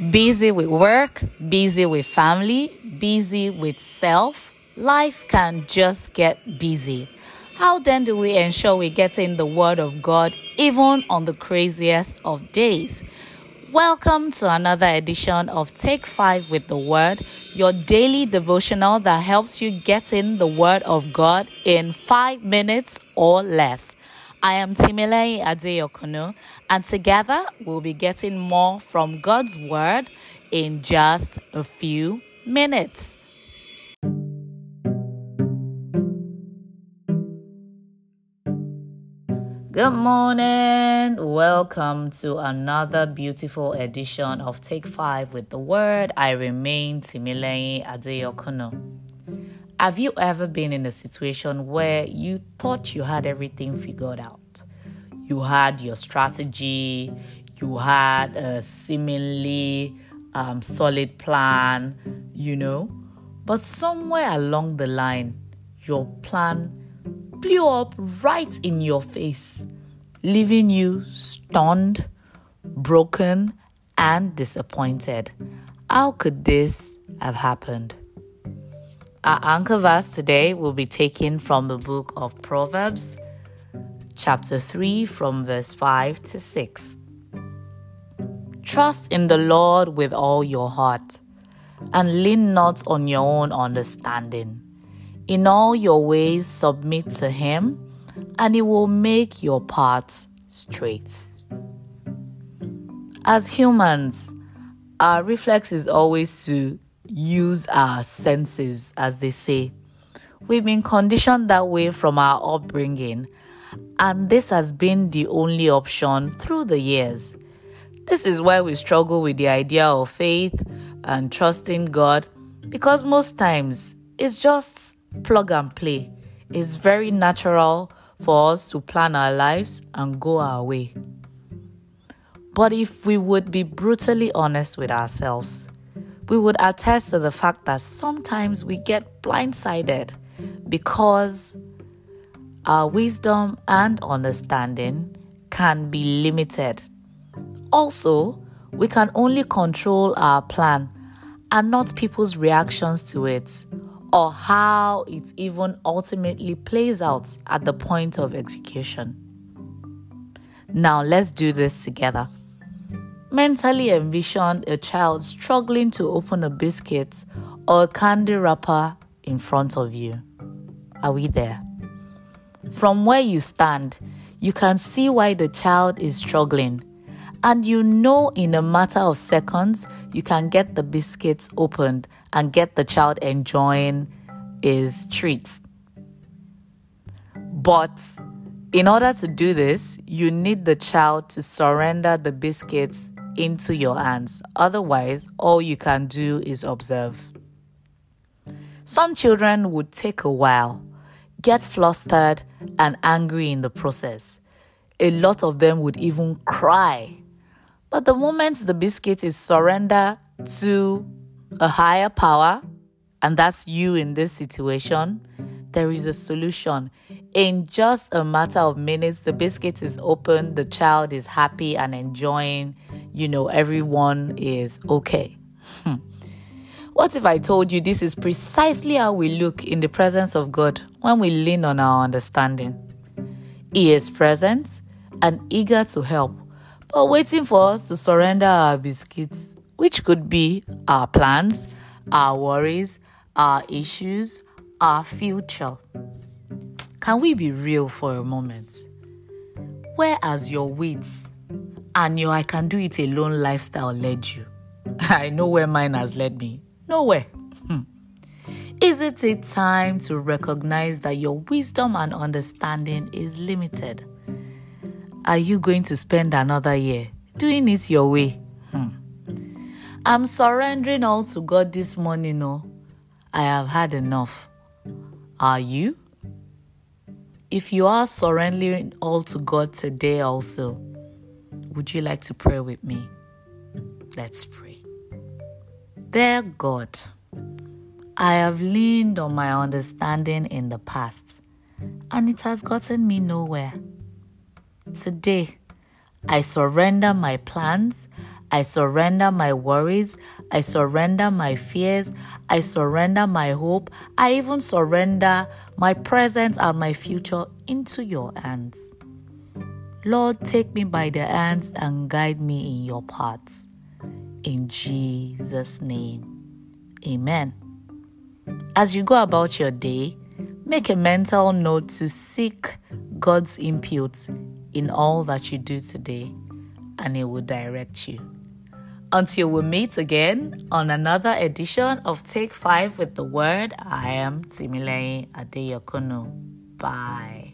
Busy with work, busy with family, busy with self. Life can just get busy. How then do we ensure we get in the Word of God even on the craziest of days? Welcome to another edition of Take 5 with the Word, your daily devotional that helps you get in the Word of God in 5 minutes or less. I am Timile Adeyokono, and together we'll be getting more from God's Word in just a few minutes. Good morning. Welcome to another beautiful edition of Take 5 with the Word. I remain Timile Adeyokono. Have you ever been in a situation where you thought you had everything figured out? You had your strategy, you had a seemingly um, solid plan, you know, but somewhere along the line, your plan blew up right in your face, leaving you stunned, broken, and disappointed. How could this have happened? Our anchor verse today will be taken from the book of Proverbs, chapter 3, from verse 5 to 6. Trust in the Lord with all your heart, and lean not on your own understanding. In all your ways, submit to Him, and He will make your paths straight. As humans, our reflex is always to use our senses, as they say. We've been conditioned that way from our upbringing, and this has been the only option through the years. This is why we struggle with the idea of faith and trusting God because most times it's just plug and play. It's very natural for us to plan our lives and go our way. But if we would be brutally honest with ourselves, we would attest to the fact that sometimes we get blindsided because our wisdom and understanding can be limited. Also, we can only control our plan and not people's reactions to it or how it even ultimately plays out at the point of execution. Now, let's do this together. Mentally envision a child struggling to open a biscuit or a candy wrapper in front of you. Are we there? From where you stand, you can see why the child is struggling, and you know in a matter of seconds you can get the biscuits opened and get the child enjoying his treats. But in order to do this, you need the child to surrender the biscuits into your hands. Otherwise, all you can do is observe. Some children would take a while, get flustered and angry in the process. A lot of them would even cry. But the moment the biscuit is surrendered to a higher power, and that's you in this situation, there is a solution. In just a matter of minutes, the biscuit is open, the child is happy and enjoying, you know, everyone is okay. Hmm. what if I told you this is precisely how we look in the presence of God when we lean on our understanding? He is present and eager to help, but waiting for us to surrender our biscuits, which could be our plans, our worries, our issues, our future. Can we be real for a moment? Where has your wits and your I can do it alone lifestyle led you? I know where mine has led me. Nowhere. Hmm. Is it a time to recognize that your wisdom and understanding is limited? Are you going to spend another year doing it your way? Hmm. I'm surrendering all to God this morning. No, I have had enough. Are you? If you are surrendering all to God today, also, would you like to pray with me? Let's pray. Dear God, I have leaned on my understanding in the past, and it has gotten me nowhere. Today, I surrender my plans I surrender my worries. I surrender my fears. I surrender my hope. I even surrender my present and my future into your hands. Lord, take me by the hands and guide me in your paths. In Jesus' name, amen. As you go about your day, make a mental note to seek God's input in all that you do today, and it will direct you. Until we meet again on another edition of Take 5 with the Word, I am Timilei Adeyokono. Bye.